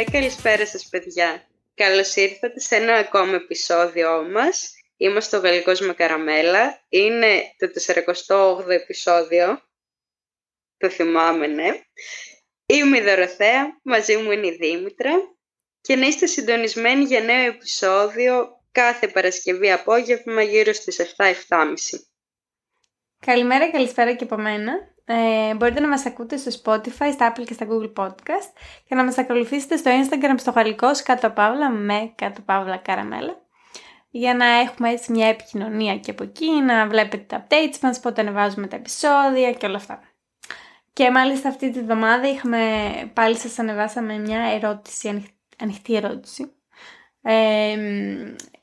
Καλησπέρα, καλησπέρα σας παιδιά. Καλώς ήρθατε σε ένα ακόμα επεισόδιο μας. Είμαστε ο Γαλλικός με Καραμέλα. Είναι το 48ο επεισόδιο. Το θυμάμαι, ναι. Είμαι η Δωροθέα, μαζί μου είναι η Δήμητρα. Και να είστε συντονισμένοι για νέο επεισόδιο κάθε Παρασκευή απόγευμα γύρω στις 7-7.30. Καλημέρα, καλησπέρα και από μένα. Ε, μπορείτε να μας ακούτε στο Spotify, στα Apple και στα Google Podcast και να μας ακολουθήσετε στο Instagram στο γαλλικός κάτω παύλα με κάτω παύλα καραμέλα για να έχουμε έτσι μια επικοινωνία και από εκεί, να βλέπετε τα updates μας, πότε ανεβάζουμε τα επεισόδια και όλα αυτά. Και μάλιστα αυτή τη βδομάδα είχαμε, πάλι σας ανεβάσαμε μια ερώτηση, ανοιχτή ερώτηση, ε,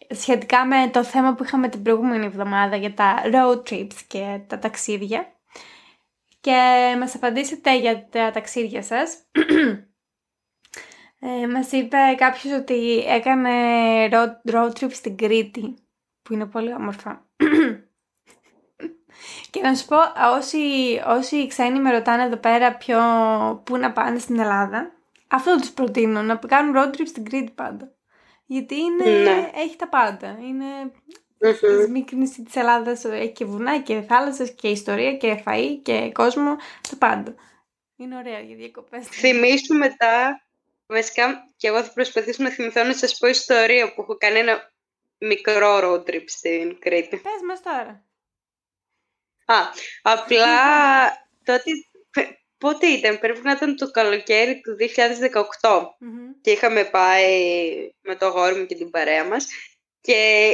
σχετικά με το θέμα που είχαμε την προηγούμενη εβδομάδα για τα road trips και τα ταξίδια και μας απαντήσετε για τα ταξίδια σας. ε, μας είπε κάποιος ότι έκανε road, road trip στην Κρήτη, που είναι πολύ όμορφα. και να σου πω, όσοι, όσοι ξένοι με ρωτάνε εδώ πέρα ποιο, πού να πάνε στην Ελλάδα, αυτό τους προτείνω, να κάνουν road trip στην Κρήτη πάντα. Γιατί είναι, ναι. έχει τα πάντα. Είναι Mm-hmm. Η μίκρινση της Ελλάδας έχει και βουνά και θάλασσες και ιστορία και φαΐ και κόσμο, το πάντα. Είναι ωραία για διακοπές. Θυμήσου μετά, βασικά και εγώ θα προσπαθήσω να θυμηθώ να σας πω ιστορία που έχω κάνει ένα μικρό road trip στην Κρήτη. Πες μας τώρα. Α, απλά τότε, πότε ήταν, πρέπει να ήταν το καλοκαίρι του 2018 και είχαμε πάει με το γόρι μου και την παρέα μας. Και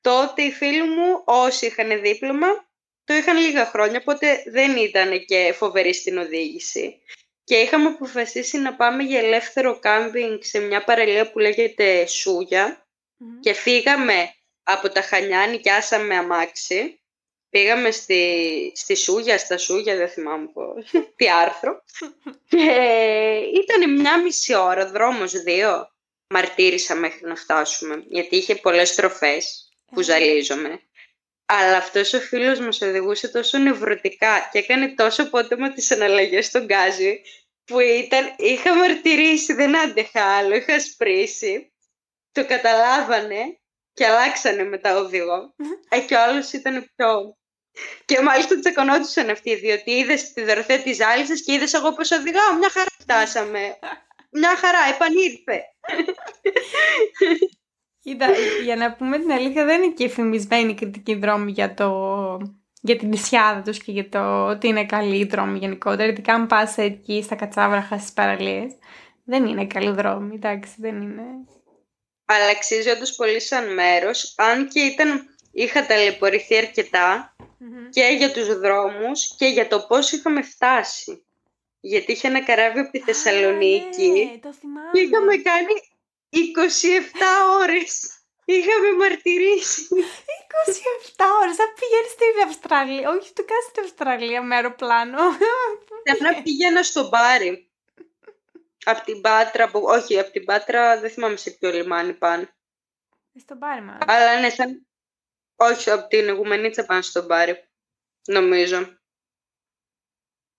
τότε οι φίλοι μου όσοι είχαν δίπλωμα το είχαν λίγα χρόνια, οπότε δεν ήταν και φοβερή στην οδήγηση. Και είχαμε αποφασίσει να πάμε για ελεύθερο κάμπινγκ σε μια παραλία που λέγεται Σούγια. Και φύγαμε από τα Χανιά, νοικιάσαμε αμάξι. Πήγαμε στη, στη Σούγια, στα Σούγια, δεν θυμάμαι πώς, τι άρθρο. και ήταν μια μισή ώρα, δρόμος δύο. Μαρτύρησα μέχρι να φτάσουμε, γιατί είχε πολλές στροφές που ζαλίζομαι. Αλλά αυτός ο φίλος μας οδηγούσε τόσο νευρωτικά και έκανε τόσο απότομα τις αναλλαγές στον γκάζι που ήταν, είχα μαρτυρήσει, δεν άντεχα άλλο, είχα σπρίσει. Το καταλάβανε και αλλάξανε μετά οδηγό. Ε, και ο άλλος ήταν πιο... Και μάλιστα τσακωνόντουσαν αυτοί, διότι είδες τη Δωροθέα της Άλυσσα και είδες εγώ πώς οδηγάω. Μια χαρά φτάσαμε. Μια χαρά, επανήλθε. Κοίτα, για να πούμε την αλήθεια, δεν είναι και εφημισμένη κριτική δρόμη για, το, για την νησιάδα τους και για το ότι είναι καλή η δρόμη γενικότερα. Γιατί αν πας εκεί στα κατσάβραχα στις παραλίες, δεν είναι καλή δρόμη, εντάξει, δεν είναι. Αλλά αξίζει όντως πολύ σαν μέρος, αν και ήταν, είχα ταλαιπωρηθεί και για τους δρόμους και για το πώς είχαμε φτάσει. Γιατί είχε ένα καράβι από τη Θεσσαλονίκη ναι, το και είχαμε κάνει 27 ώρες είχαμε μαρτυρήσει. 27 ώρες, θα πηγαίνεις στην Αυστραλία. Όχι, το κάνεις στην Αυστραλία με αεροπλάνο. να πήγαινα στο Μπάρι. Από την Πάτρα, που... όχι, από την Πάτρα δεν θυμάμαι σε ποιο λιμάνι πάνε. Στον Μπάρι μάλλον. Αλλά ναι, σαν... όχι, από την Εγουμενίτσα πάνε στον Μπάρι. Νομίζω.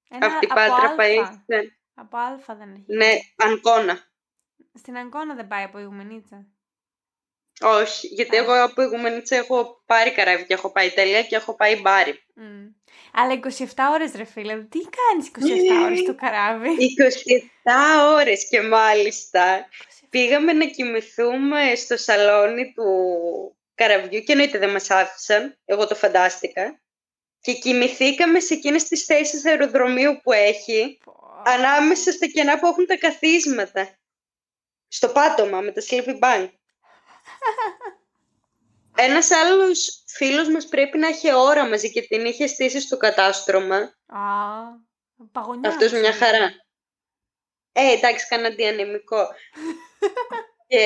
Ένα, από την Πάτρα πάει. Από Αλφα δεν έχει. Ναι, Αγκώνα. Στην Αγκώνα δεν πάει από Ιγουμενίτσα. Όχι, γιατί εγώ από Ιγουμενίτσα έχω πάρει καράβι και έχω πάει τέλεια και έχω πάει μπάρι. Mm. Αλλά 27 ώρες ρε φίλε, τι κάνεις 27 ώρες το καράβι; 27 ώρες και μάλιστα. Πήγαμε να κοιμηθούμε στο σαλόνι του καραβιού και εννοείται δεν μας άφησαν, εγώ το φαντάστηκα. Και κοιμηθήκαμε σε εκείνες τις θέσεις αεροδρομίου που έχει, ανάμεσα στα κενά που έχουν τα καθίσματα στο πάτωμα με τα sleeping bag. Ένας άλλος φίλος μας πρέπει να έχει ώρα μαζί και την είχε στήσει στο κατάστρωμα. Α, παγωνιά. Αυτός μια χαρά. Ε, εντάξει, κανένα διανεμικό. και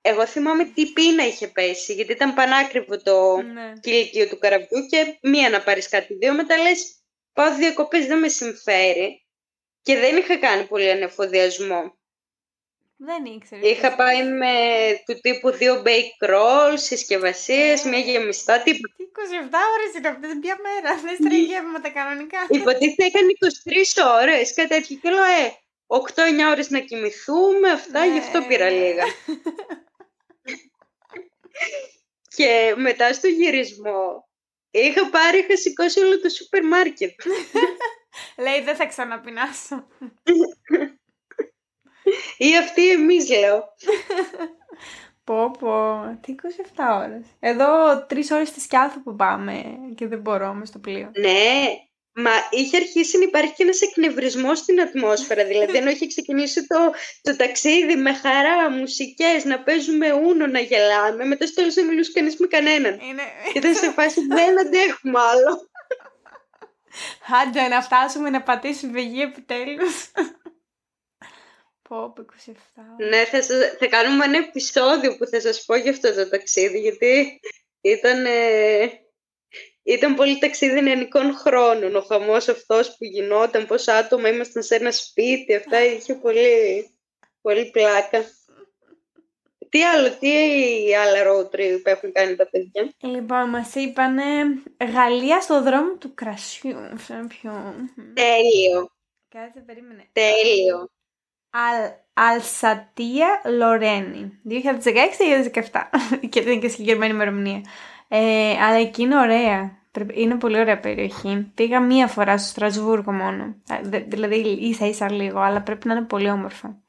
εγώ θυμάμαι τι πίνα είχε πέσει, γιατί ήταν πανάκριβο το ναι. κηλικείο του καραβιού και μία να πάρεις κάτι, δύο μετά λες πάω διακοπές δεν με συμφέρει και δεν είχα κάνει πολύ ανεφοδιασμό. Δεν ήξερε. Είχα πάει με του τύπου δύο bake rolls, συσκευασίες, ε, μια γεμιστά τύπου. 27 ώρες είναι αυτέ, μια μέρα. Δεν στραγγεύουμε τα κανονικά. Υποτίθεται έκανε 23 ώρες, κάτι τέτοιο. Και λέω, ε, 8-9 ώρες να κοιμηθούμε, αυτά, γι' αυτό πήρα λίγα. και μετά στο γυρισμό είχα πάρει, είχα σηκώσει όλο το σούπερ μάρκετ. Λέει δεν θα ξαναπεινάσω. Ή αυτή εμείς λέω. πω πω, τι 27 ώρες. Εδώ τρεις ώρες στη Σκιάθο που πάμε και δεν μπορώ με στο πλοίο. Ναι, Μα είχε αρχίσει να υπάρχει και ένας εκνευρισμός στην ατμόσφαιρα. Δηλαδή, ενώ είχε ξεκινήσει το, το ταξίδι με χαρά, μουσικές, να παίζουμε ούνο, να γελάμε, μετά στο τέλος δεν μιλούσε κανείς με κανέναν. Είναι... Και ήταν σε φάση δεν αντέχουμε άλλο. Άντε να φτάσουμε να πατήσουμε βεγγί επιτέλους. Πω, 27. Ναι, θα, θα κάνουμε ένα επεισόδιο που θα σας πω για αυτό το ταξίδι, γιατί ήταν... Ήταν πολύ ταξίδι νεανικών χρόνων. Ο χαμός αυτός που γινόταν, πόσα άτομα ήμασταν σε ένα σπίτι, αυτά είχε πολύ, πολύ πλάκα. Τι άλλο, τι άλλα road trip έχουν κάνει τα παιδιά; Λοιπόν, μας είπανε Γαλλία στο δρόμο του κρασιού. Ποιο. Τέλειο. Κάτσε, περίμενε. Τέλειο. Αλ, Αλσατία Λορένη. 2016-2017. και δεν είναι και συγκεκριμένη ημερομηνία. Ε, αλλά εκεί είναι ωραία. Είναι πολύ ωραία περιοχή. Πήγα μία φορά στο Στρασβούργο μόνο. Δηλαδή ίσα ίσα λίγο, αλλά πρέπει να είναι πολύ όμορφα.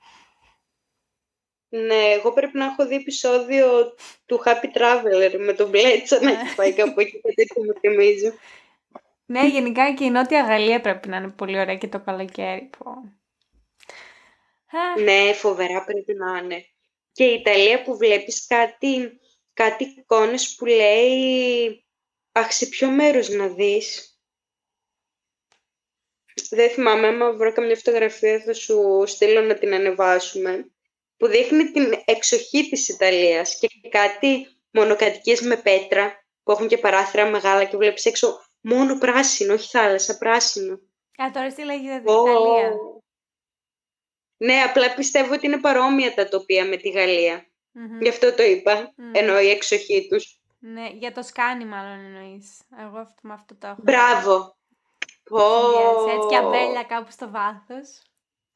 Ναι, εγώ πρέπει να έχω δει επεισόδιο του Happy Traveler με τον Μπλέτσα να έχει πάει κάπου εκεί και τέτοιο μου θυμίζει. Ναι, γενικά και η Νότια Γαλλία πρέπει να είναι πολύ ωραία και το καλοκαίρι. Ναι, φοβερά πρέπει να είναι. Και η Ιταλία που βλέπεις κάτι κάτι εικόνες που λέει «Αχ, σε ποιο μέρος να δεις». Δεν θυμάμαι, άμα βρω καμιά φωτογραφία θα σου στείλω να την ανεβάσουμε, που δείχνει την εξοχή της Ιταλίας και κάτι μονοκατοικίες με πέτρα, που έχουν και παράθυρα μεγάλα και βλέπεις έξω μόνο πράσινο, όχι θάλασσα, πράσινο. Α, τώρα τι λέγεται oh. Ιταλία. Ναι, απλά πιστεύω ότι είναι παρόμοια τα τοπία με τη Γαλλία. Γι' αυτό το είπα. Mm. Εννοώ η εξοχή τους. Ναι, για το σκάνι μάλλον εννοείς. Εγώ αυτό, με αυτό το έχω. Μπράβο. Oh. Έτσι και αμπέλια κάπου στο βάθος.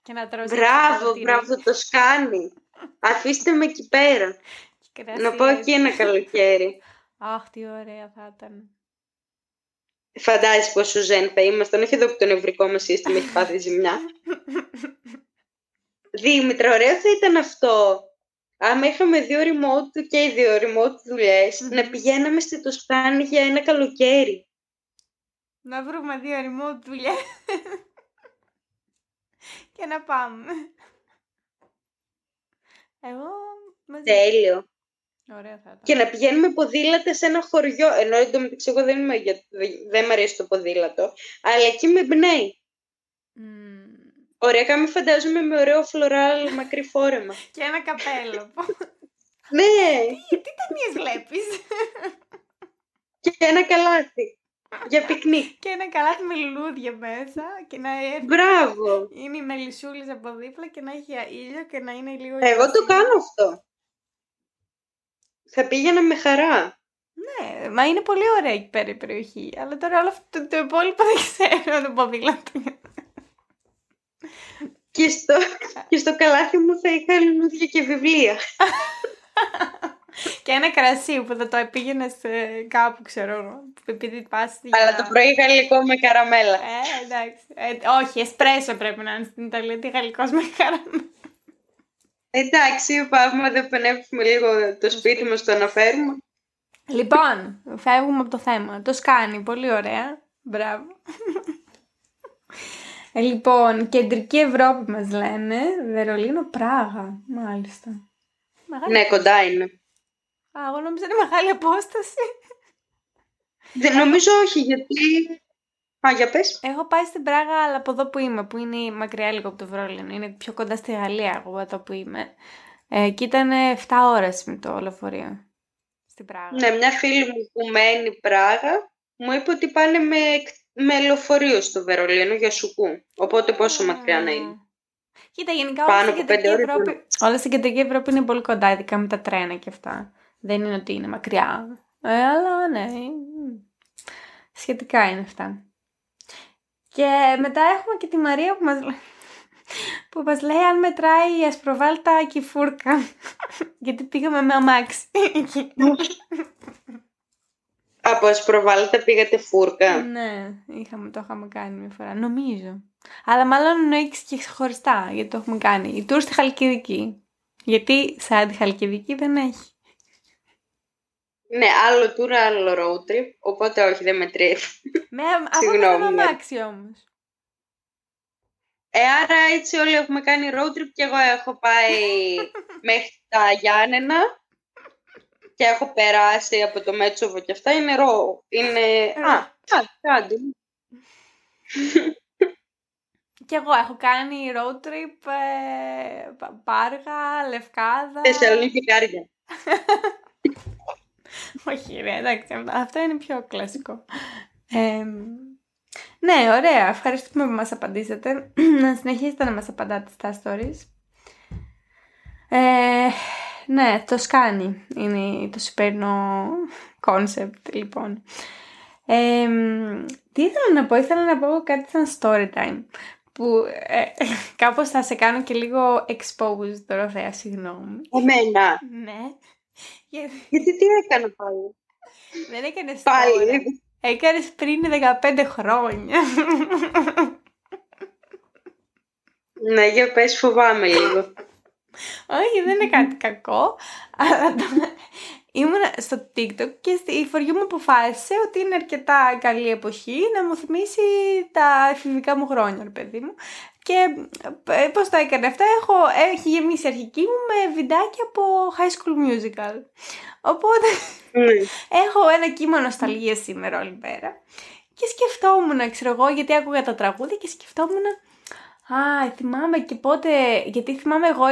Και να τρώω Μπράβο, μπράβο, το σκάνι. Αφήστε με εκεί πέρα. να πάω εκεί ένα καλοκαίρι. Αχ, τι ωραία θα ήταν. Φαντάζεσαι πόσο ζεν θα ήμασταν, όχι εδώ που το νευρικό μας σύστημα έχει πάθει ζημιά. Δήμητρα, ωραίο θα ήταν αυτό άμα είχαμε δύο remote και οι δύο remote δουλειες να πηγαίναμε στη Τοσκάνη για ένα καλοκαίρι. Να βρούμε δύο remote δουλειές και να πάμε. Εγώ... Τέλειο. Ωραία θα ήταν. Και να πηγαίνουμε ποδήλατα σε ένα χωριό. Ενώ εντωμεταξύ εγώ δεν, είμαι, δεν μου αρέσει το ποδήλατο. Αλλά εκεί με εμπνέει. Ωραία, κάμε φαντάζομαι με ωραίο φλωράλ μακρύ φόρεμα. και ένα καπέλο. ναι. Τι, τι ταινίες βλέπεις; και ένα καλάθι. Για πικνίκ. και ένα καλάθι με λουλούδια μέσα και να έρθει. Μπράβο. Είναι οι μελισσούλες από δίπλα και να έχει ήλιο και να είναι λίγο... Εγώ το κάνω αυτό. Θα πήγαινα με χαρά. Ναι, μα είναι πολύ ωραία εκεί πέρα η περιοχή. Αλλά τώρα όλο αυτό το, το υπόλοιπο δεν ξέρω το ποδήλατο. Και στο, και στο καλάθι μου θα είχα λουλούδια και βιβλία. και ένα κρασί που θα το πήγαινε κάπου, ξέρω εγώ. Επειδή πας Αλλά το πρωί γαλλικό με καραμέλα. Ε, εντάξει. Ε, όχι, εσπρέσο πρέπει να είναι στην Ιταλία. Τι γαλλικός με καραμέλα. Εντάξει, πάμε δεν πνεύσουμε λίγο το σπίτι μας, το αναφέρουμε. Λοιπόν, φεύγουμε από το θέμα. Το σκάνει, πολύ ωραία. Μπράβο. Ε, λοιπόν, κεντρική Ευρώπη μας λένε, Βερολίνο, Πράγα, μάλιστα. Ναι, κοντά είναι. Α, εγώ νόμιζα είναι μεγάλη απόσταση. Δεν νομίζω όχι, γιατί... Α, για πες. Έχω πάει στην Πράγα, αλλά από εδώ που είμαι, που είναι μακριά λίγο από το Βερολίνο. Είναι πιο κοντά στη Γαλλία, εγώ εδώ που είμαι. Ε, και ήταν 7 ώρες με το λεωφορείο. Στην Πράγα. Ναι, μια φίλη μου που μένει Πράγα, μου είπε ότι πάνε με με λεωφορείο στο Βερολίνο για σουκού. Οπότε πόσο μακριά να είναι. Κοίτα, γενικά όλα στην, Κεντρική Ευρώπη, όλα στην Κεντρική Ευρώπη είναι πολύ κοντά, ειδικά με τα τρένα και αυτά. Δεν είναι ότι είναι μακριά. Ε, αλλά ναι, σχετικά είναι αυτά. Και μετά έχουμε και τη Μαρία που μας λέει... που μας λέει αν μετράει η ασπροβάλτα και η φούρκα. Γιατί πήγαμε με αμάξι. Από ασπροβάλτα πήγατε φούρκα. Ναι, είχαμε, το είχαμε κάνει μια φορά, νομίζω. Αλλά μάλλον έχει και χωριστά, γιατί το έχουμε κάνει. Η τουρ στη Χαλκιδική. Γιατί σαν τη Χαλκιδική δεν έχει. Ναι, άλλο tour, άλλο road trip, οπότε όχι, δεν μετράει. Με, αφού με αμάξι όμως. Ε, άρα έτσι όλοι έχουμε κάνει road trip και εγώ έχω πάει μέχρι τα Γιάννενα και έχω περάσει από το Μέτσοβο και αυτά. Είναι ρο. Είναι... Α, κάτι. Και εγώ έχω κάνει road trip ε, Πάργα, Λευκάδα. Θεσσαλονίκη Κάρια. Όχι ρε, εντάξει, αυτό είναι πιο κλασικό. ναι, ωραία. Ευχαριστούμε που μας απαντήσατε. να συνεχίσετε να μας απαντάτε στα stories. Ε, ναι, το σκάνι είναι το σημερινό concept, λοιπόν. τι ήθελα να πω, ήθελα να πω κάτι σαν story time που ε, κάπως θα σε κάνω και λίγο exposed, Δωροθέα, συγγνώμη. Εμένα. Ναι. Γιατί τι έκανα πάλι; Δεν έκανες πάλι. Τώρα. Έκανες πριν 15 χρόνια. Ναι, για πες φοβάμαι λίγο. Όχι, δεν είναι κάτι κακό. Αλλά ήμουν στο TikTok και η φοριού μου αποφάσισε ότι είναι αρκετά καλή εποχή να μου θυμίσει τα εφηβικά μου χρόνια, ρε παιδί μου. Και ε, πώς το έκανε αυτά, έχω, έχει γεμίσει η αρχική μου με βιντεάκια από High School Musical. Οπότε ναι. έχω ένα κύμα νοσταλγίας σήμερα όλη μέρα. Και σκεφτόμουν, ξέρω εγώ, γιατί άκουγα τα τραγούδια και σκεφτόμουν Α, θυμάμαι και πότε, γιατί θυμάμαι εγώ,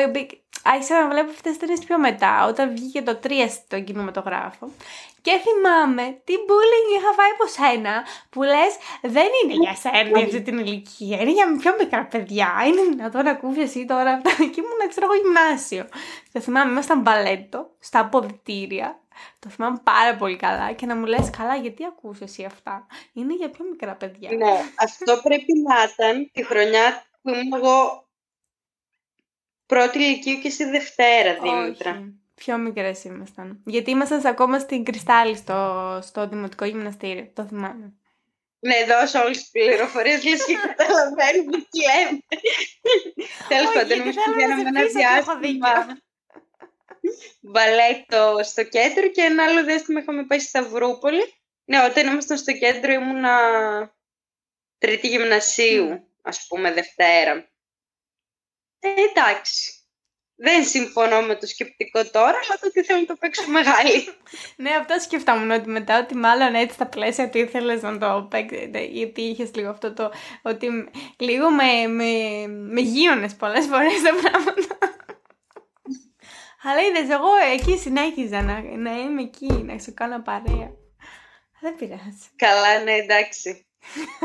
άρχισα να βλέπω αυτές τις ταινίες πιο μετά, όταν βγήκε το 3 στο κινηματογράφο. Και θυμάμαι τι bullying είχα φάει από σένα, που λες δεν είναι για σένα για αυτή την ηλικία, είναι για πιο μικρά παιδιά, είναι δυνατόν να ακούσει εσύ τώρα αυτά. Και ήμουν, ξέρω εγώ, γυμνάσιο. Και θυμάμαι, ήμασταν μπαλέτο, στα αποδητήρια, το θυμάμαι πάρα πολύ καλά και να μου λες καλά γιατί ακούς εσύ αυτά; Είναι για πιο μικρά παιδιά. Ναι, αυτό πρέπει να ήταν τη χρονιά που ήμουν εγώ πρώτη ηλικίου και στη Δευτέρα, Δήμητρα. Όχι. Πιο μικρές ήμασταν. Γιατί ήμασταν ακόμα στην Κρυστάλλη στο, στο Δημοτικό Γυμναστήριο. Το θυμάμαι. Ναι, δώσω όλες τις πληροφορίες, λες και καταλαβαίνουμε τι λέμε. Τέλος πάντων, εμεί πηγαίναμε ένα διάστημα. Μπαλέτο στο κέντρο και ένα άλλο διάστημα είχαμε πάει στη Σταυρούπολη. Ναι, όταν ήμασταν στο κέντρο ήμουνα τρίτη γυμνασίου ας πούμε Δευτέρα. Ε, εντάξει. Δεν συμφωνώ με το σκεπτικό τώρα, αλλά το ότι θέλω να το παίξω μεγάλη. ναι, αυτό σκεφτόμουν ότι μετά ότι μάλλον έτσι στα πλαίσια ότι ήθελες να το παίξεις. Γιατί είχες λίγο αυτό το. ότι λίγο με, με, με γύρωνε πολλές φορές τα πράγματα. αλλά είδες, εγώ εκεί συνέχιζα να, να είμαι εκεί, να σου κάνω παρέα. Δεν πειράζει. Καλά, ναι, εντάξει.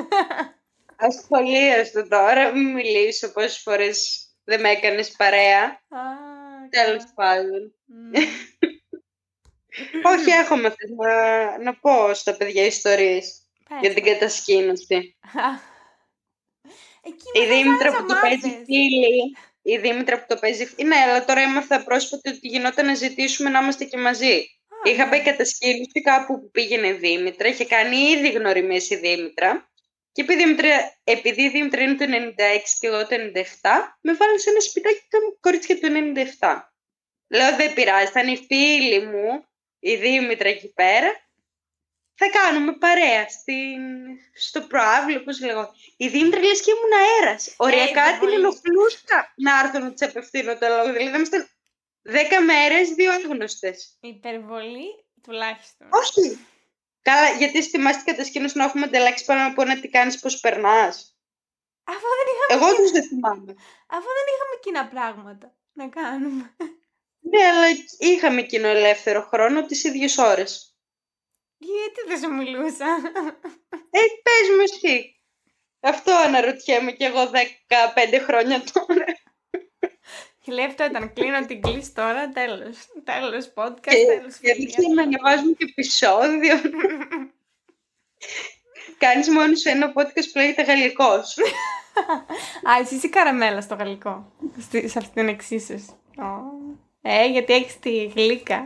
Ασχολίαστο τώρα, μην μιλήσω πόσες φορές δεν με έκανες παρέα. Ah, Τέλος πάντων. Όχι, έχουμε να, να πω στα παιδιά ιστορίες για την κατασκήνωση. η Δήμητρα που το παίζει φίλη. Η Δήμητρα που το παίζει Ναι, αλλά τώρα έμαθα πρόσφατα ότι γινόταν να ζητήσουμε να είμαστε και μαζί. Είχα ναι. πάει κατασκήνωση κάπου που πήγαινε η Δήμητρα. Είχε κάνει ήδη γνωριμίες η Δήμητρα. Και επειδή, επειδή η Δήμητρα είναι το 96 και εγώ το 97, με βάλουν σε ένα σπιτάκι του κορίτσια του 97. Λέω δεν πειράζει, θα είναι οι φίλοι μου, η Δήμητρα εκεί πέρα. Θα κάνουμε παρέα στην... στο προάβλιο, πώς λέγω. Η Δήμητρα λες και ήμουν αέρας. Οριακά hey, την ενοχλούσα να έρθω να της απευθύνω το λόγο. Δηλαδή ήμασταν δέκα μέρες, δύο άγνωστες. Υπερβολή τουλάχιστον. Όχι. Καλά, γιατί θυμάστε κατασκήνωση να έχουμε ανταλλάξει πάνω από ένα τι κάνεις, πώς περνάς. Αφού δεν είχαμε. Εγώ τους δεν θυμάμαι. Αφού δεν είχαμε κοινά πράγματα να κάνουμε. Ναι, αλλά είχαμε κοινό ελεύθερο χρόνο τις ίδιες ώρες. Γιατί δεν σου μιλούσα; Ε, πες μου εσύ. Αυτό αναρωτιέμαι κι εγώ 15 χρόνια τώρα. Χιλεύτο ήταν κλείνω την κλίση τώρα, τέλος. Τέλος podcast, και, τέλος Γιατί να ανεβάζουμε και επεισόδιο. Κάνεις μόνο σου ένα podcast που λέγεται Γαλλικός. Α, εσύ είσαι καραμέλα στο γαλλικό. σε αυτή την εξίσωση. Ε, γιατί έχεις τη γλύκα.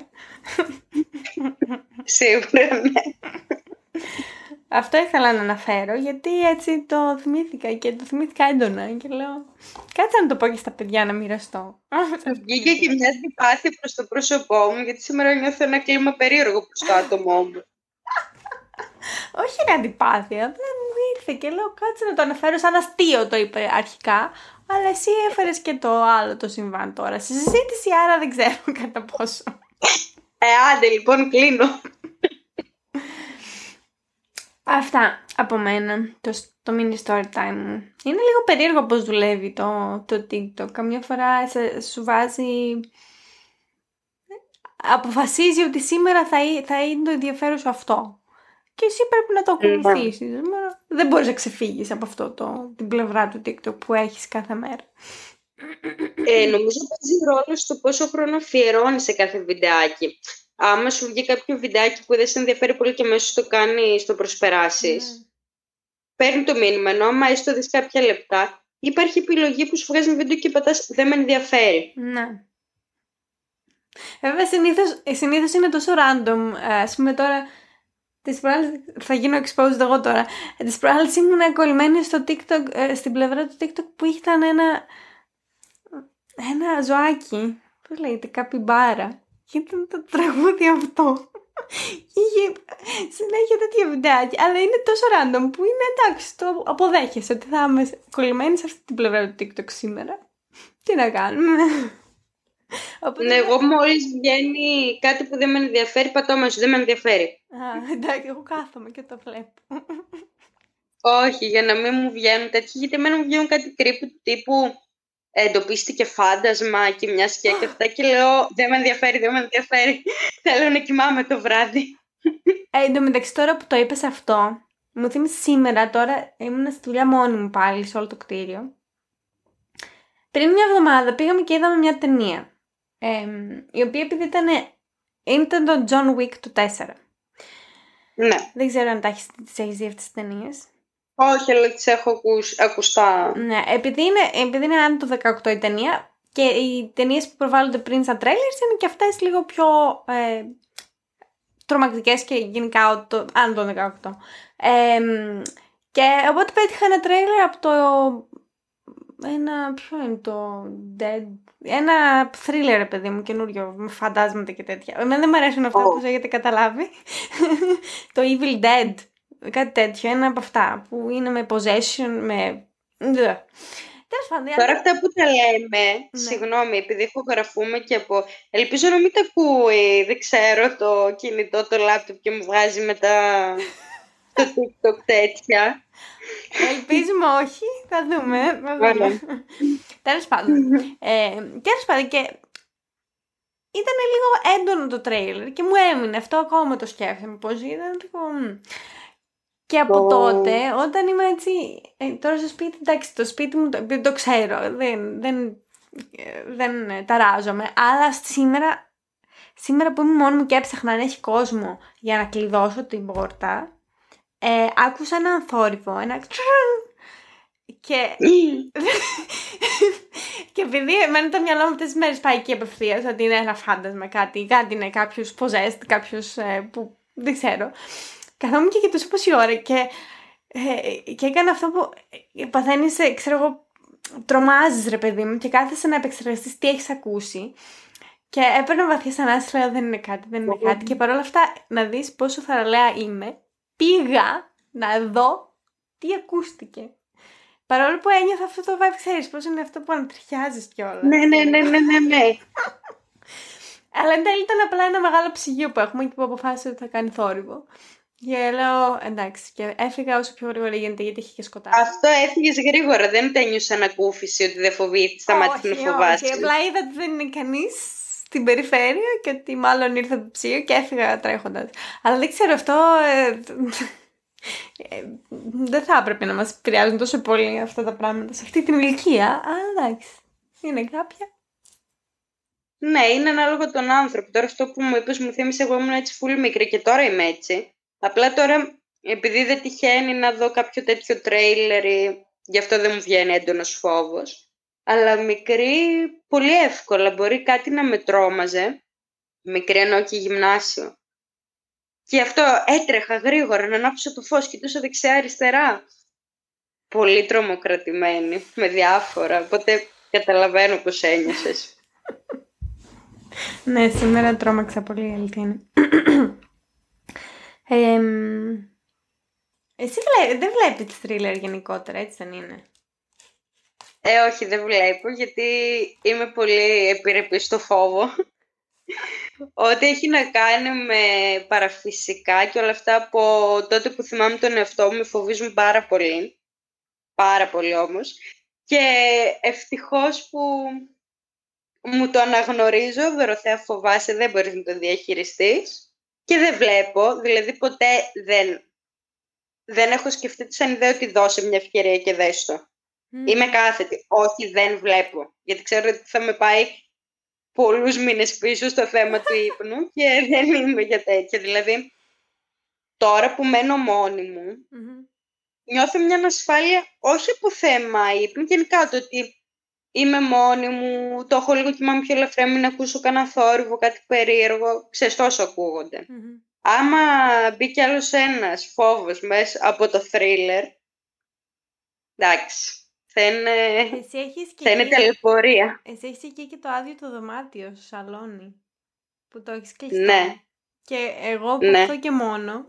Σίγουρα, ναι. Αυτό ήθελα να αναφέρω γιατί έτσι το θυμήθηκα και το θυμήθηκα έντονα και λέω κάτσε να το πω και στα παιδιά να μοιραστώ. Βγήκε και μια αντιπάθεια προς το πρόσωπό μου γιατί σήμερα νιώθω ένα κλίμα περίεργο προς το άτομό μου. Όχι είναι αντιπάθεια, δεν μου ήρθε και λέω κάτσε να το αναφέρω σαν αστείο το είπε αρχικά αλλά εσύ έφερες και το άλλο το συμβάν τώρα. Στη συζήτηση άρα δεν ξέρω κατά πόσο. Ε, άντε λοιπόν κλείνω. Αυτά από μένα, το, το mini story time μου. Είναι λίγο περίεργο πώς δουλεύει το, το TikTok. Καμιά φορά σε, σου βάζει... Αποφασίζει ότι σήμερα θα, θα είναι το ενδιαφέρον σου αυτό. Και εσύ πρέπει να το λοιπόν. ακολουθήσεις. Δεν μπορείς να ξεφύγεις από αυτό το, την πλευρά του TikTok που έχεις κάθε μέρα. Ε, νομίζω παίζει ρόλο στο πόσο χρόνο αφιερώνεις σε κάθε βιντεάκι άμα σου βγει κάποιο βιντεάκι που δεν σε ενδιαφέρει πολύ και μέσα το κάνεις, το προσπεράσεις. Mm. παίρνει το μήνυμα, ενώ άμα έστω δεις κάποια λεπτά, υπάρχει επιλογή που σου βγάζει ένα βίντεο και πατάς δεν με ενδιαφέρει. Ναι. Βέβαια, συνήθως, συνήθως είναι τόσο random. Ε, ας πούμε τώρα, τις προάλλες, θα γίνω exposed εγώ τώρα. Τις προάλλες ήμουν κολλημένη στο TikTok, ε, στην πλευρά του TikTok που ήταν ένα, ένα ζωάκι. Πώς λέγεται, καπιμπάρα. Και ήταν το τραγούδι αυτό. Είχε συνέχεια τέτοια βιντεάκια, αλλά είναι τόσο random που είναι εντάξει, το αποδέχεσαι ότι θα είμαι κολλημένη σε αυτή την πλευρά του TikTok σήμερα. Τι να κάνουμε. ναι, εγώ μόλις βγαίνει κάτι που δεν με ενδιαφέρει, πατώ μέσα, δεν με ενδιαφέρει. Α, εντάξει, εγώ κάθομαι και το βλέπω. Όχι, για να μην μου βγαίνουν τέτοια, γιατί εμένα μου βγαίνουν κάτι κρύπου τύπου εντοπίστηκε φάντασμα και μια σκιά και αυτά και λέω δεν με ενδιαφέρει, δεν με ενδιαφέρει. Θέλω να κοιμάμαι το βράδυ. Ε, εν τω μεταξύ τώρα που το είπες αυτό, μου θυμίζει σήμερα τώρα ήμουν στη δουλειά μόνη μου πάλι σε όλο το κτίριο. Πριν μια εβδομάδα πήγαμε και είδαμε μια ταινία. Ε, η οποία επειδή ήταν, ήταν το John Wick του 4. Ναι. Δεν ξέρω αν τα έχεις, τις έχεις δει αυτές τις ταινίες. Όχι, αλλά τις έχω ακουστά. Ναι, επειδή είναι, επειδή είναι άνω το 18 η ταινία και οι ταινίες που προβάλλονται πριν στα trailers είναι και αυτές λίγο πιο ε, τρομακτικές και γενικά το, άνω το 18. Ε, και οπότε πέτυχα ένα τρέιλερ από το ένα, ποιο είναι το Dead, ένα thriller παιδί μου καινούριο με φαντάσματα και τέτοια. Εμένα δεν μου αρέσουν αυτά oh. που έχετε καταλάβει. το Evil Dead. Κάτι τέτοιο, ένα από αυτά που είναι με possession, με... Τώρα αυτά που τα λέμε, ναι. συγγνώμη, επειδή ηχογραφούμε και από... Ελπίζω να μην τα ακούει, δεν ξέρω, το κινητό, το λάπτοπ και μου βγάζει μετά το TikTok τέτοια. Ελπίζουμε όχι, θα δούμε. Τέλος πάντων. ε, τέλος πάντων και ήταν λίγο έντονο το τρέιλερ και μου έμεινε αυτό ακόμα το σκέφτομαι πώς ήταν λίγο... Και από τότε, όταν είμαι έτσι. Ε, τώρα στο σπίτι, εντάξει, το σπίτι μου το, το ξέρω. Δεν, δεν, ε, δεν ταράζομαι. Αλλά σήμερα, σήμερα που είμαι μόνη μου και έψαχνα να έχει κόσμο για να κλειδώσω την πόρτα, ε, άκουσα ένα θόρυβο, ένα και... και επειδή εμένα το μυαλό μου αυτές τις μέρες πάει εκεί απευθείας ότι είναι ένα φάντασμα κάτι, κάτι είναι κάποιος possessed, κάποιος ε, που δεν ξέρω καθόμουν και κοιτούσα πόση ώρα και, ε, και έκανα αυτό που ε, παθαίνεις, ε, ξέρω εγώ, τρομάζεις ρε παιδί μου και κάθεσαι να επεξεργαστείς τι έχεις ακούσει και έπαιρνα βαθιές ανάσεις, λέω δεν είναι κάτι, δεν είναι κάτι και παρόλα αυτά να δεις πόσο θαραλέα είμαι, πήγα να δω τι ακούστηκε. Παρόλο που ένιωθα αυτό το vibe, ξέρεις πώς είναι αυτό που ανατριχιάζεις κιόλας. Ναι, ναι, ναι, ναι, ναι, ναι. Αλλά εν τέλει ήταν απλά ένα μεγάλο ψυγείο που έχουμε και που αποφάσισε ότι θα κάνει θόρυβο. Και λέω εντάξει, και έφυγα όσο πιο γρήγορα γίνεται γιατί είχε και σκοτάδι. Αυτό έφυγες γρήγορα. Δεν ένιωσε ανακούφιση ότι δεν φοβήθηκες, σταμάτησε να φοβάσαι. Όχι, απλά είδα ότι δεν είναι κανείς στην περιφέρεια και ότι μάλλον ήρθε το ψύο και έφυγα τρέχοντας. Αλλά δεν ξέρω αυτό. Ε, ε, δεν θα έπρεπε να μας επηρεάζουν τόσο πολύ αυτά τα πράγματα σε αυτή την ηλικία. Αλλά εντάξει. Είναι κάποια. Ναι, είναι ανάλογο τον άνθρωπο. Τώρα αυτό που μου είπες μου θύμισε εγώ ήμουν έτσι πολύ μικρή και τώρα είμαι έτσι. Απλά τώρα, επειδή δεν τυχαίνει να δω κάποιο τέτοιο τρέιλερ ή γι' αυτό δεν μου βγαίνει έντονος φόβος. Αλλά μικρή, πολύ εύκολα, μπορεί κάτι να με τρόμαζε, μικρή εννοώ και γυμνάσιο. Και αυτό έτρεχα γρήγορα να ανάψω το φως, κοιτούσα δεξιά-αριστερά. Πολύ τρομοκρατημένη, με διάφορα, οπότε καταλαβαίνω πώς ένιωσες. ναι, σήμερα τρόμαξα πολύ, η αλήθεια ε, εσύ δεν βλέπεις θρίλερ γενικότερα, έτσι δεν είναι; Ε, όχι, δεν βλέπω, γιατί είμαι πολύ επιρρεπής στο φόβο. Ό,τι έχει να κάνει με παραφυσικά και όλα αυτά από τότε που θυμάμαι τον εαυτό μου με φοβίζουν πάρα πολύ. Πάρα πολύ όμως. Και ευτυχώς που μου το αναγνωρίζω, Δωροθέα φοβάσαι, δεν μπορείς να το διαχειριστείς. Και δεν βλέπω, δηλαδή ποτέ δεν, δεν έχω σκεφτεί σαν ιδέα ότι δώσε μια ευκαιρία και δες το. Είμαι κάθετη. Όχι, δεν βλέπω. Γιατί ξέρω ότι θα με πάει πολλούς μήνες πίσω στο θέμα του ύπνου και δεν είμαι για τέτοια. Δηλαδή, τώρα που μένω μόνη μου, νιώθω μια ανασφάλεια όχι από θέμα ύπνου, γενικά το ότι είμαι μόνη μου, το έχω λίγο κοιμάμαι πιο ελευθερία, μην ακούσω κανένα θόρυβο, κάτι περίεργο, ξέρεις τόσο ακούγονται. Άμα μπει κι άλλος ένας φόβος μέσα από το θρίλερ, εντάξει, θα είναι, Εσύ έχεις και θα είναι ταλαιπωρία. Εσύ έχεις εκεί και το άδειο το δωμάτιο στο σαλόνι, που το έχεις κλειστό. Ναι. Και εγώ που ναι. αυτό και μόνο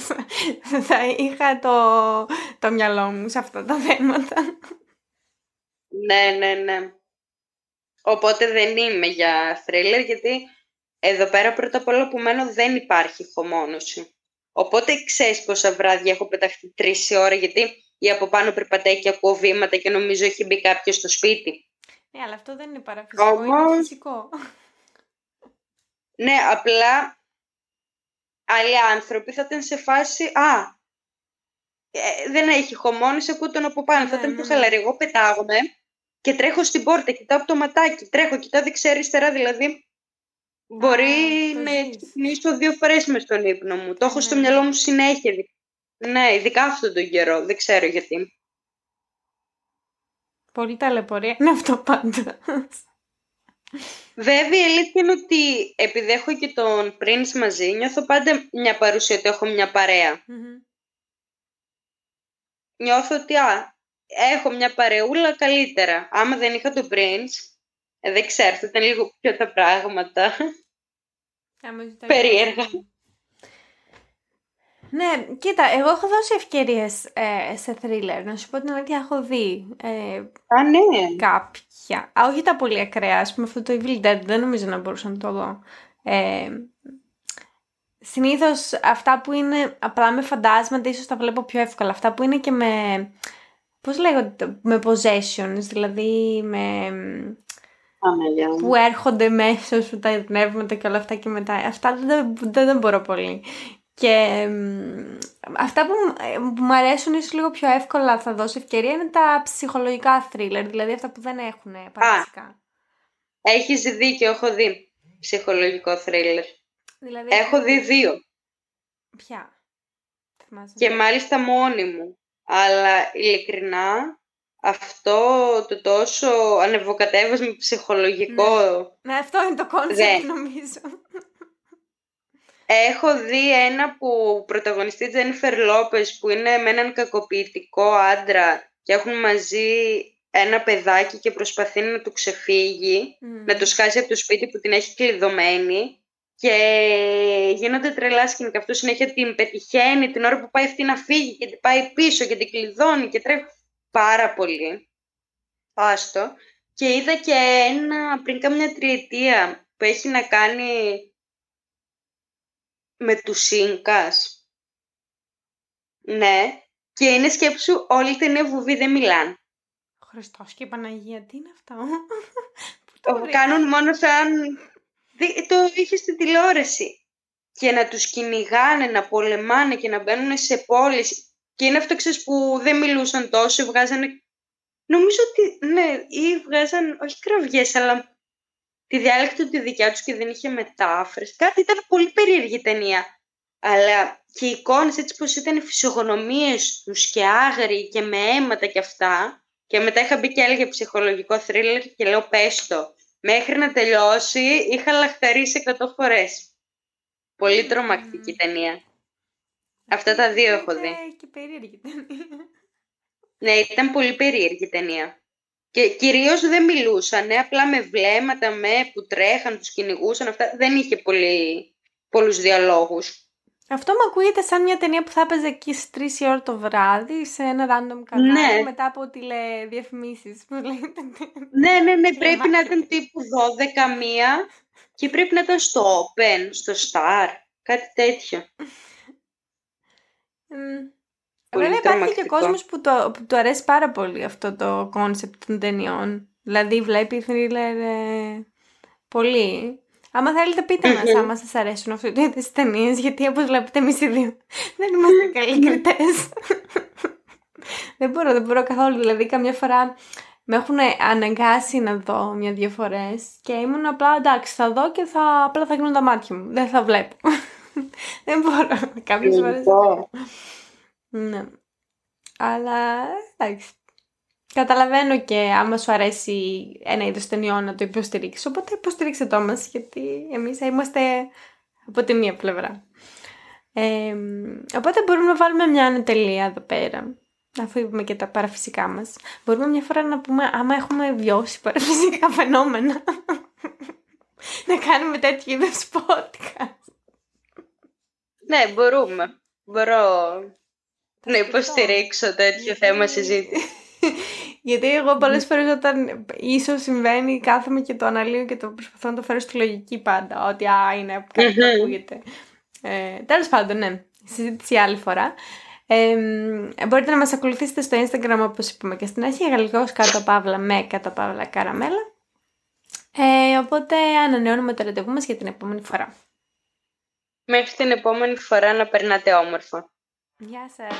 θα είχα το, το μυαλό μου σε αυτά τα θέματα. Ναι, ναι, ναι. Οπότε δεν είμαι για θρίλερ γιατί εδώ πέρα πρώτα απ' όλα που μένω δεν υπάρχει χωμόνωση. Οπότε ξέρεις πόσα βράδια έχω πεταχτεί τρεις ώρα γιατί ή από πάνω περπατάει και ακούω βήματα και νομίζω έχει μπει κάποιος στο σπίτι. Ναι, αλλά αυτό δεν είναι παραφυσικό, Όμως... είναι φυσικό. Ναι, απλά άλλοι άνθρωποι θα ήταν σε φάση «Α, ε, δεν έχει χωμόνες, ακούω τον από πάνω». Ναι, θα ήταν ναι, πιο ναι. χαλαρή. Εγώ πετάγομαι και τρέχω στην πόρτα, κοιτάω από το ματάκι, τρέχω, κοιτάω δεξιά-αριστερά, δηλαδή μπορεί να ξυπνήσω δύο φορές μες στον ύπνο μου. Το έχω στο ναι. μυαλό μου συνέχεια. Ναι, ειδικά αυτόν τον καιρό. Δεν ξέρω γιατί. Πολύ ταλαιπωρία είναι αυτό πάντα. Βέβαια, η αλήθεια είναι ότι επειδή έχω και τον Prince μαζί, νιώθω πάντα μια παρουσία ότι έχω μια παρεα Νιώθω ότι α, έχω μια παρεούλα καλύτερα. Άμα δεν είχα τον Prince, ε, δεν ξέρω, θα ήταν λίγο πιο τα πράγματα. Περίεργα. Ναι, κοίτα, εγώ έχω δώσει ευκαιρίες ε, σε θρίλερ. Να σου πω την αλήθεια, έχω δει. Ε, Α, ναι. Κάποια. Α, όχι τα πολύ ακραία. Α πούμε, αυτό το Evil Dead δεν νομίζω να μπορούσα να το δω. Ε, Συνήθως αυτά που είναι απλά με φαντάσματα, ίσως τα βλέπω πιο εύκολα. Αυτά που είναι και με. Πώς λέγονται, με possessions, δηλαδή με. που έρχονται μέσα σου τα πνεύματα και όλα αυτά και μετά. Αυτά δεν, δεν, δεν μπορώ πολύ. Και αυτά που, ε, που μου αρέσουν ίσως λίγο πιο εύκολα θα δώσω ευκαιρία είναι τα ψυχολογικά thriller, δηλαδή αυτά που δεν έχουν παραστικά. Έχεις δίκιο, έχω δει ψυχολογικό thriller. Δηλαδή, έχω δει δύο. Ποια; Και μάλιστα μόνη μου. Αλλά ειλικρινά αυτό το τόσο ανεβοκατέβασμα ψυχολογικό... Ναι, ναι αυτό είναι το κόνσεπτ νομίζω. Έχω δει ένα που πρωταγωνιστεί Τζένιφερ Λόπες που είναι με έναν κακοποιητικό άντρα και έχουν μαζί ένα παιδάκι και προσπαθεί να του ξεφύγει, να το σκάσει από το σπίτι που την έχει κλειδωμένη και γίνονται τρελά σκηνικά. Αυτό συνέχεια την πετυχαίνει την ώρα που πάει αυτή να φύγει και την πάει πίσω και την κλειδώνει και τρέχει πάρα πολύ. Άστο. Και είδα και ένα πριν κάμια τριετία που έχει να κάνει με τους Ίνκας. Ναι. Και είναι σκέψου όλη την βουβή δεν μιλάν. Χριστός και η Παναγία, τι είναι αυτό; το κάνουν μόνο σαν... Το είχες στην τηλεόραση. Και να τους κυνηγάνε, να πολεμάνε και να μπαίνουν σε πόλεις. Και είναι αυτό ξέρεις, που δεν μιλούσαν τόσο, βγάζανε... Νομίζω ότι, ναι, ή βγάζαν, όχι κραυγές, αλλά τη διάλεκτο τη δικιά τους και δεν είχε μετάφραση. Κάτι ήταν πολύ περίεργη ταινία. Αλλά και οι εικόνες έτσι πως ήταν οι φυσιογνωμίες τους και άγριοι και με αίματα και αυτά και μετά είχα μπει και έλεγε ψυχολογικό θρίλερ και λέω πες το. Μέχρι να τελειώσει είχα λαχταρίσει 100 φορές. Πολύ τρομακτική ταινία. Αυτά τα δύο έχω δει. και περίεργη ταινία. Ναι, ήταν πολύ περίεργη ταινία. Και κυρίως δεν μιλούσαν, απλά με βλέμματα με που τρέχαν, τους κυνηγούσαν, αυτά. Δεν είχε πολύ, πολλούς διαλόγους. Αυτό μου ακούγεται σαν μια ταινία που θα έπαιζε εκεί στις 3 ώρα το βράδυ σε ένα random κανάλι ναι. μετά από τηλεδιαφημίσεις που Ναι, ναι, ναι, πρέπει να ήταν τύπου 12 μία και πρέπει να ήταν στο Open, στο Star, κάτι τέτοιο. Βέβαια υπάρχει και κόσμος που, το, που του αρέσει πάρα πολύ αυτό το κόνσεπτ των ταινιών. Δηλαδή βλέπει θρίλερ ε, πολύ. Άμα θέλετε πείτε μας άμα σας αρέσουν αυτού του είδους ταινίες, γιατί όπως βλέπετε εμείς οι δύο δεν είμαστε καλοί κριτές. δεν μπορώ, δεν μπορώ καθόλου. Δηλαδή καμιά φορά με έχουν αναγκάσει να δω μια-δύο φορές και ήμουν απλά εντάξει θα δω και θα, απλά θα γίνουν τα μάτια μου. Δεν θα βλέπω. δεν μπορώ κάποιες φορές. Ναι. Αλλά εντάξει. Καταλαβαίνω και άμα σου αρέσει ένα είδος ταινιών να το υποστηρίξεις. Οπότε υποστηρίξτε το μας, γιατί εμείς είμαστε από τη μία πλευρά. Ε, οπότε μπορούμε να βάλουμε μια ανατελεία εδώ πέρα. Αφού είπαμε και τα παραφυσικά μας. Μπορούμε μια φορά να πούμε άμα έχουμε βιώσει παραφυσικά φαινόμενα. να κάνουμε τέτοιου είδους podcast. Ναι, μπορούμε. Μπορώ να υποστηρίξω τέτοιο θέμα συζήτηση. Γιατί εγώ πολλές φορές όταν ίσως συμβαίνει, κάθομαι και το αναλύω και το προσπαθώ να το φέρω στη λογική πάντα. Ότι α, είναι κάτι που ακούγεται. Ε, Τέλος πάντων, ναι. Συζήτηση άλλη φορά. Ε, μπορείτε να μας ακολουθήσετε στο Instagram όπως είπαμε και στην αρχή γαλλικός κάτω παύλα με κάτω παύλα καραμέλα ε, οπότε ανανεώνουμε το ραντεβού μας για την επόμενη φορά Μέχρι την επόμενη φορά να περνάτε όμορφα Γεια σας